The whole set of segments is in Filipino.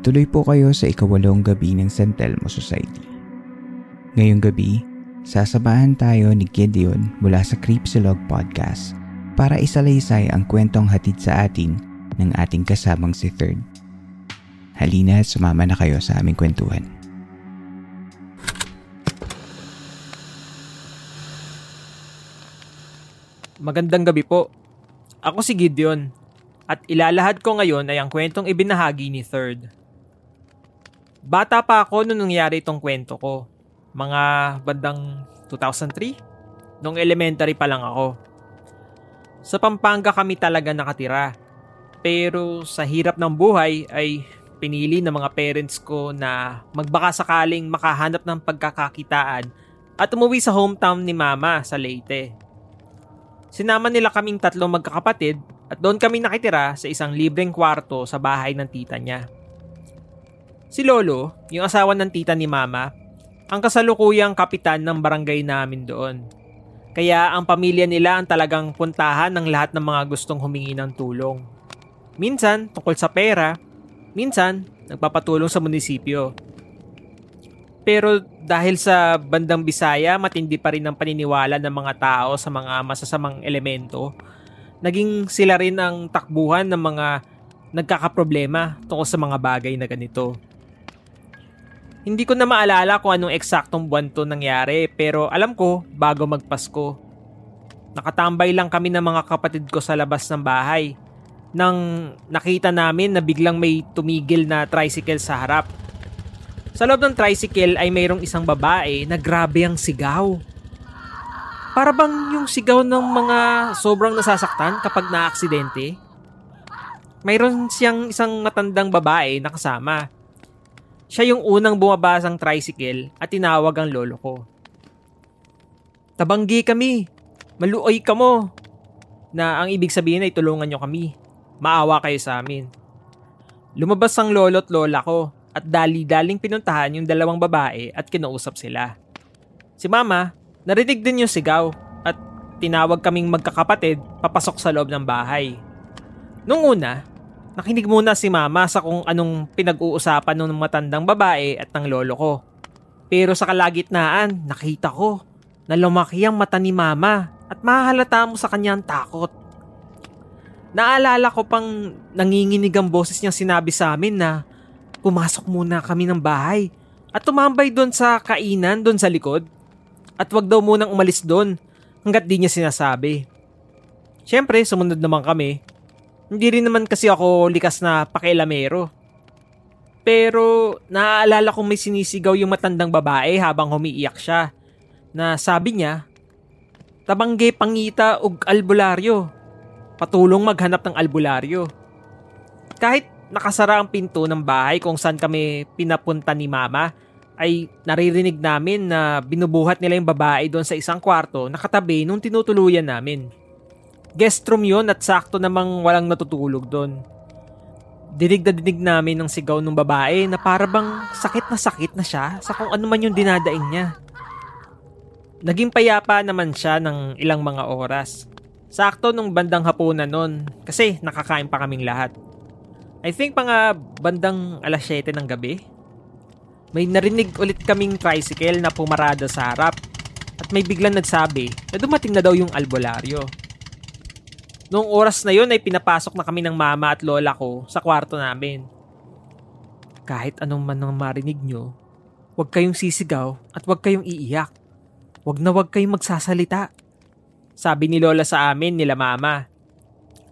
Tuloy po kayo sa ikawalong gabi ng San Telmo Society. Ngayong gabi, sasamahan tayo ni Gideon mula sa Creepsilog Podcast para isalaysay ang kwentong hatid sa atin ng ating kasamang si Third. Halina at sumama na kayo sa aming kwentuhan. Magandang gabi po. Ako si Gideon at ilalahad ko ngayon ay ang kwentong ibinahagi ni Third. Bata pa ako nung nangyari itong kwento ko. Mga bandang 2003? Nung elementary pa lang ako. Sa Pampanga kami talaga nakatira. Pero sa hirap ng buhay ay pinili ng mga parents ko na magbaka sakaling makahanap ng pagkakakitaan at umuwi sa hometown ni mama sa Leyte. Sinama nila kaming tatlong magkakapatid at doon kami nakitira sa isang libreng kwarto sa bahay ng tita niya. Si Lolo, yung asawa ng tita ni Mama, ang kasalukuyang kapitan ng barangay namin doon. Kaya ang pamilya nila ang talagang puntahan ng lahat ng mga gustong humingi ng tulong. Minsan tungkol sa pera, minsan nagpapatulong sa munisipyo. Pero dahil sa bandang Bisaya, matindi pa rin ang paniniwala ng mga tao sa mga masasamang elemento, naging sila rin ang takbuhan ng mga nagkakaproblema tungkol sa mga bagay na ganito. Hindi ko na maalala kung anong eksaktong buwan to nangyari pero alam ko bago magpasko. Nakatambay lang kami ng mga kapatid ko sa labas ng bahay nang nakita namin na biglang may tumigil na tricycle sa harap. Sa loob ng tricycle ay mayroong isang babae na grabe ang sigaw. Para bang yung sigaw ng mga sobrang nasasaktan kapag naaksidente? Mayroon siyang isang matandang babae na kasama siya yung unang bumaba sang tricycle at tinawag ang lolo ko. Tabanggi kami. Maluoy ka mo. Na ang ibig sabihin ay tulungan nyo kami. Maawa kayo sa amin. Lumabas ang lolo at lola ko at dali-daling pinuntahan yung dalawang babae at kinausap sila. Si mama, narinig din yung sigaw at tinawag kaming magkakapatid papasok sa loob ng bahay. Nung una, Nakinig muna si mama sa kung anong pinag-uusapan ng matandang babae at ng lolo ko. Pero sa kalagitnaan, nakita ko na lumaki ang mata ni mama at mahalata mo sa kanyang takot. Naalala ko pang nanginginig ang boses niyang sinabi sa amin na pumasok muna kami ng bahay at tumambay doon sa kainan doon sa likod. At wag daw munang umalis doon hanggat di niya sinasabi. Siyempre, sumunod naman kami hindi rin naman kasi ako likas na pakilamero. Pero naaalala kong may sinisigaw yung matandang babae habang humiiyak siya. Na sabi niya, Tabangge pangita ug albularyo. Patulong maghanap ng albularyo. Kahit nakasara ang pinto ng bahay kung saan kami pinapunta ni mama, ay naririnig namin na binubuhat nila yung babae doon sa isang kwarto nakatabi nung tinutuluyan namin. Guest room yun at sakto namang walang natutulog doon. Dinig na dinig namin ng sigaw ng babae na para bang sakit na sakit na siya sa kung ano man yung dinadaing niya. Naging payapa naman siya ng ilang mga oras. Sakto nung bandang hapunan nun kasi nakakain pa kaming lahat. I think mga bandang alas 7 ng gabi. May narinig ulit kaming tricycle na pumarada sa harap at may biglang nagsabi na dumating na daw yung albularyo. Noong oras na yon ay pinapasok na kami ng mama at lola ko sa kwarto namin. Kahit anong man ang marinig nyo, huwag kayong sisigaw at huwag kayong iiyak. Huwag na huwag kayong magsasalita. Sabi ni lola sa amin nila mama.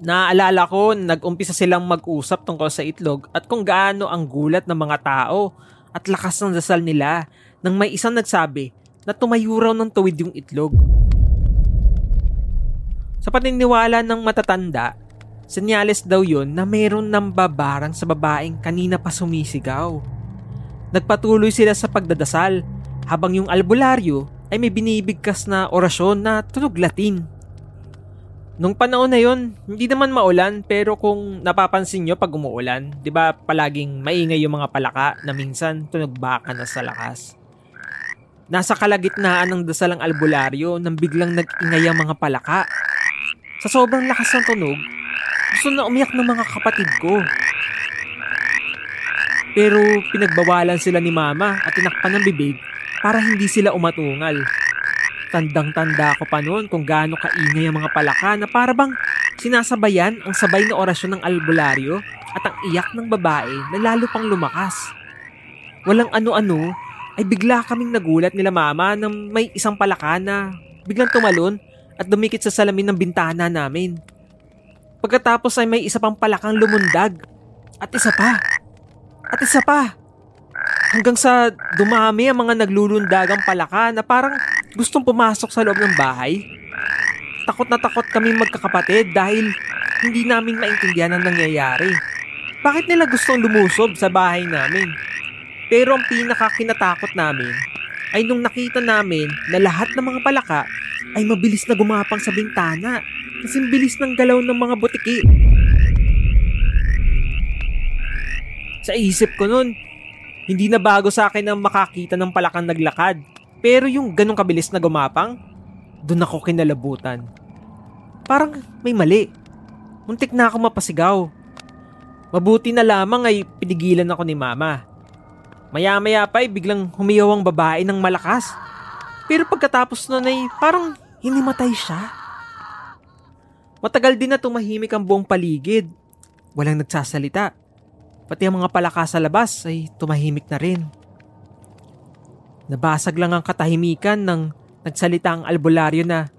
Naaalala ko, nag-umpisa silang mag-usap tungkol sa itlog at kung gaano ang gulat ng mga tao at lakas ng dasal nila nang may isang nagsabi na tumayo raw ng tuwid yung itlog. Sa paniniwala ng matatanda, senyales daw yon na mayroon ng babarang sa babaeng kanina pa sumisigaw. Nagpatuloy sila sa pagdadasal habang yung albularyo ay may binibigkas na orasyon na tunog Latin. Nung panahon na yon, hindi naman maulan pero kung napapansin nyo pag umuulan, di ba palaging maingay yung mga palaka na minsan tunog baka na sa lakas. Nasa kalagitnaan ng dasalang albularyo nang biglang nag-ingay ang mga palaka sa sobrang lakas ng tunog, gusto na umiyak ng mga kapatid ko. Pero pinagbawalan sila ni mama at tinakpan ng bibig para hindi sila umatungal. Tandang-tanda ko pa noon kung gaano kaingay ang mga palaka na para bang sinasabayan ang sabay na orasyon ng albularyo at ang iyak ng babae na lalo pang lumakas. Walang ano-ano ay bigla kaming nagulat nila mama nang may isang palaka na biglang tumalon at dumikit sa salamin ng bintana namin. Pagkatapos ay may isa pang palakang lumundag. At isa pa. At isa pa. Hanggang sa dumami ang mga naglulundagang palaka na parang gustong pumasok sa loob ng bahay. Takot na takot kami magkakapatid dahil hindi namin maintindihan ang nangyayari. Bakit nila gustong lumusob sa bahay namin? Pero ang pinakakinatakot namin ay nung nakita namin na lahat ng mga palaka ay mabilis na gumapang sa bintana kasi bilis ng galaw ng mga butiki. Sa isip ko nun, hindi na bago sa akin ang makakita ng palakang naglakad. Pero yung ganong kabilis na gumapang, doon ako kinalabutan. Parang may mali. Muntik na ako mapasigaw. Mabuti na lamang ay pinigilan ako ni mama. Maya-maya pa ay biglang humiyaw ang babae ng malakas. Pero pagkatapos nun ay parang hinimatay siya. Matagal din na tumahimik ang buong paligid. Walang nagsasalita. Pati ang mga palaka sa labas ay tumahimik na rin. Nabasag lang ang katahimikan ng nagsalita ang albularyo na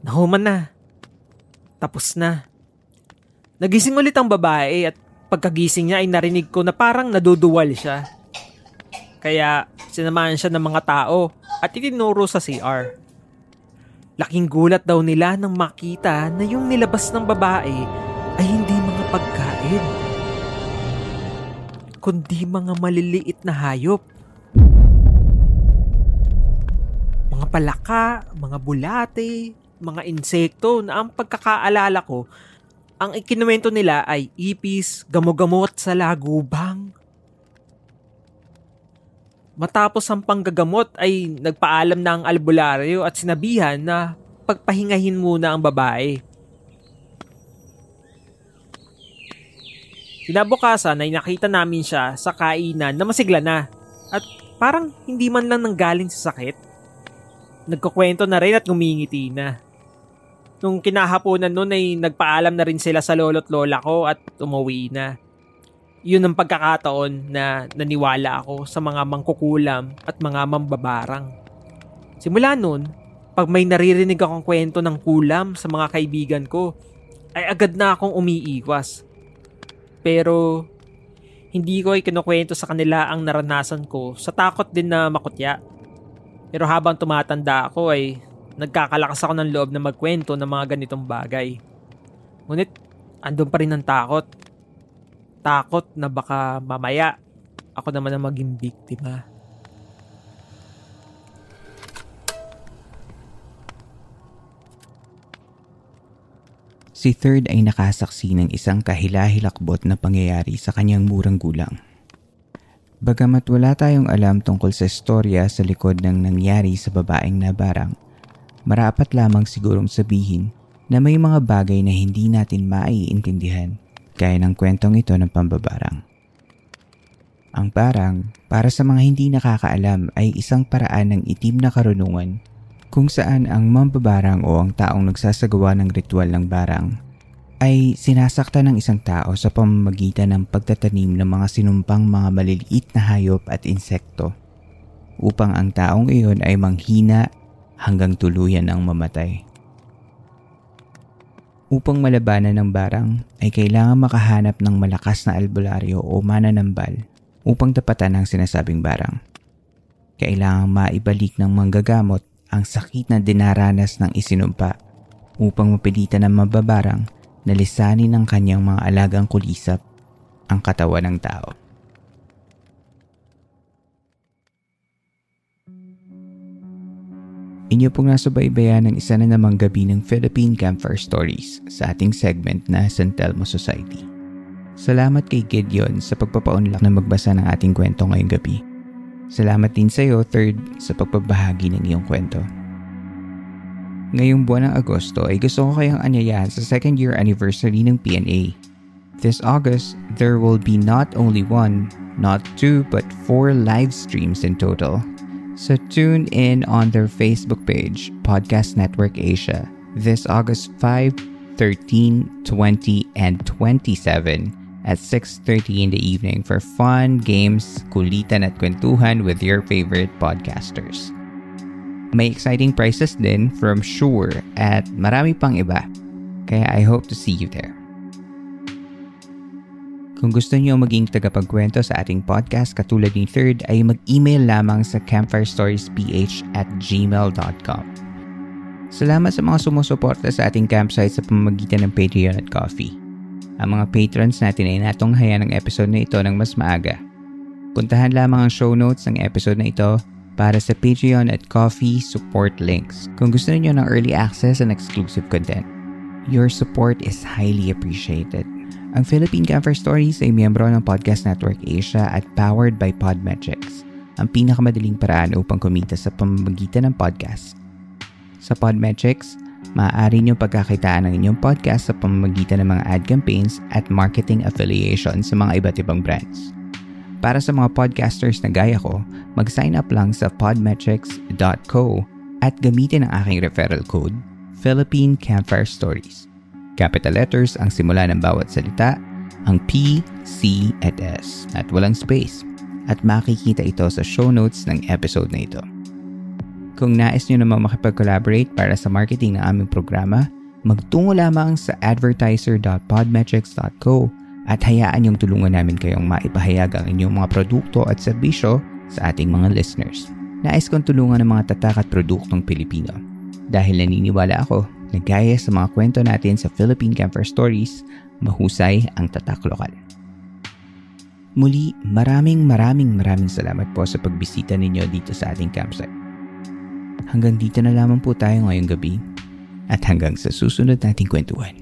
nahuman na. Tapos na. Nagising ulit ang babae at pagkagising niya ay narinig ko na parang naduduwal siya. Kaya sinamahan siya ng mga tao at itinuro sa CR. Laking gulat daw nila nang makita na yung nilabas ng babae ay hindi mga pagkain, kundi mga maliliit na hayop. Mga palaka, mga bulate, mga insekto na ang pagkakaalala ko, ang ikinuwento nila ay ipis, gamogamot sa lagubang, Matapos ang panggagamot ay nagpaalam na ang albularyo at sinabihan na pagpahingahin muna ang babae. Kinabukasan ay nakita namin siya sa kainan na masigla na at parang hindi man lang nanggaling sa sakit. Nagkukwento na rin at ngumingiti na. Nung kinahaponan noon ay nagpaalam na rin sila sa lolo't lola ko at umuwi na yun ang pagkakataon na naniwala ako sa mga mangkukulam at mga mambabarang. Simula noon, pag may naririnig akong kwento ng kulam sa mga kaibigan ko, ay agad na akong umiiwas. Pero hindi ko ay kinukwento sa kanila ang naranasan ko sa takot din na makutya. Pero habang tumatanda ako ay nagkakalakas ako ng loob na magkwento ng mga ganitong bagay. Ngunit andun pa rin ang takot takot na baka mamaya ako naman ang maging biktima. Si Third ay nakasaksi ng isang kahilahilakbot na pangyayari sa kanyang murang gulang. Bagamat wala tayong alam tungkol sa istorya sa likod ng nangyari sa babaeng nabarang, marapat lamang sigurong sabihin na may mga bagay na hindi natin maiintindihan gaya ng kwentong ito ng pambabarang. Ang barang, para sa mga hindi nakakaalam, ay isang paraan ng itim na karunungan kung saan ang mambabarang o ang taong nagsasagawa ng ritual ng barang ay sinasakta ng isang tao sa pamamagitan ng pagtatanim ng mga sinumpang mga maliliit na hayop at insekto upang ang taong iyon ay manghina hanggang tuluyan ng mamatay. Upang malabanan ng barang ay kailangan makahanap ng malakas na albularyo o mananambal upang tapatan ang sinasabing barang. Kailangan maibalik ng manggagamot ang sakit na dinaranas ng isinumpa upang mapilitan ng mababarang na lisanin ng kanyang mga alagang kulisap ang katawan ng tao. Inyo pong nasubaybayan ng isa na namang gabi ng Philippine Campfire Stories sa ating segment na San Telmo Society. Salamat kay Gideon sa pagpapaunlak na magbasa ng ating kwento ngayong gabi. Salamat din sa iyo, Third, sa pagpabahagi ng iyong kwento. Ngayong buwan ng Agosto ay gusto ko kayong anyayahan sa second year anniversary ng PNA. This August, there will be not only one, not two, but four live streams in total so tune in on their Facebook page, Podcast Network Asia, this August 5, 13, 20, and 27 at 6.30 in the evening for fun, games, kulitan at kwentuhan with your favorite podcasters. May exciting prizes din from Sure at marami pang iba. Kaya I hope to see you there. Kung gusto niyo maging tagapagkwento sa ating podcast katulad ni Third ay mag-email lamang sa campfirestoriesph at gmail.com. Salamat sa mga sumusuporta sa ating campsite sa pamamagitan ng Patreon at Coffee. Ang mga patrons natin ay natunghaya ng episode na ito ng mas maaga. Puntahan lamang ang show notes ng episode na ito para sa Patreon at Coffee support links kung gusto niyo ng early access and exclusive content. Your support is highly appreciated. Ang Philippine Camper Stories ay miyembro ng Podcast Network Asia at powered by Podmetrics, ang pinakamadaling paraan upang kumita sa pamamagitan ng podcast. Sa Podmetrics, maaari niyong pagkakitaan ng inyong podcast sa pamamagitan ng mga ad campaigns at marketing affiliation sa mga iba't ibang brands. Para sa mga podcasters na gaya ko, mag-sign up lang sa podmetrics.co at gamitin ang aking referral code, Philippine Campfire Stories. Capital letters ang simula ng bawat salita, ang P, C, at S at walang space. At makikita ito sa show notes ng episode na ito. Kung nais nyo naman makipag-collaborate para sa marketing ng aming programa, magtungo lamang sa advertiser.podmetrics.co at hayaan yung tulungan namin kayong maipahayag ang inyong mga produkto at serbisyo sa ating mga listeners. Nais kong tulungan ng mga tatak at produktong Pilipino dahil naniniwala ako na gaya sa mga kwento natin sa Philippine Camper Stories, mahusay ang tatak lokal. Muli, maraming maraming maraming salamat po sa pagbisita ninyo dito sa ating campsite. Hanggang dito na lamang po tayo ngayong gabi at hanggang sa susunod nating kwentuhan.